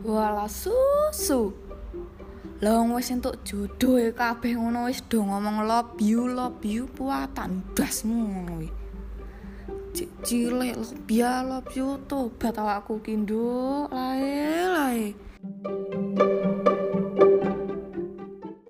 Wala susu. Lah wis entuk jodoh e kabeh ngono wis do ngomong love you, love you puatan dasmu ngono e. cilik lo ya love you tobat awakku ki nduk lae lae.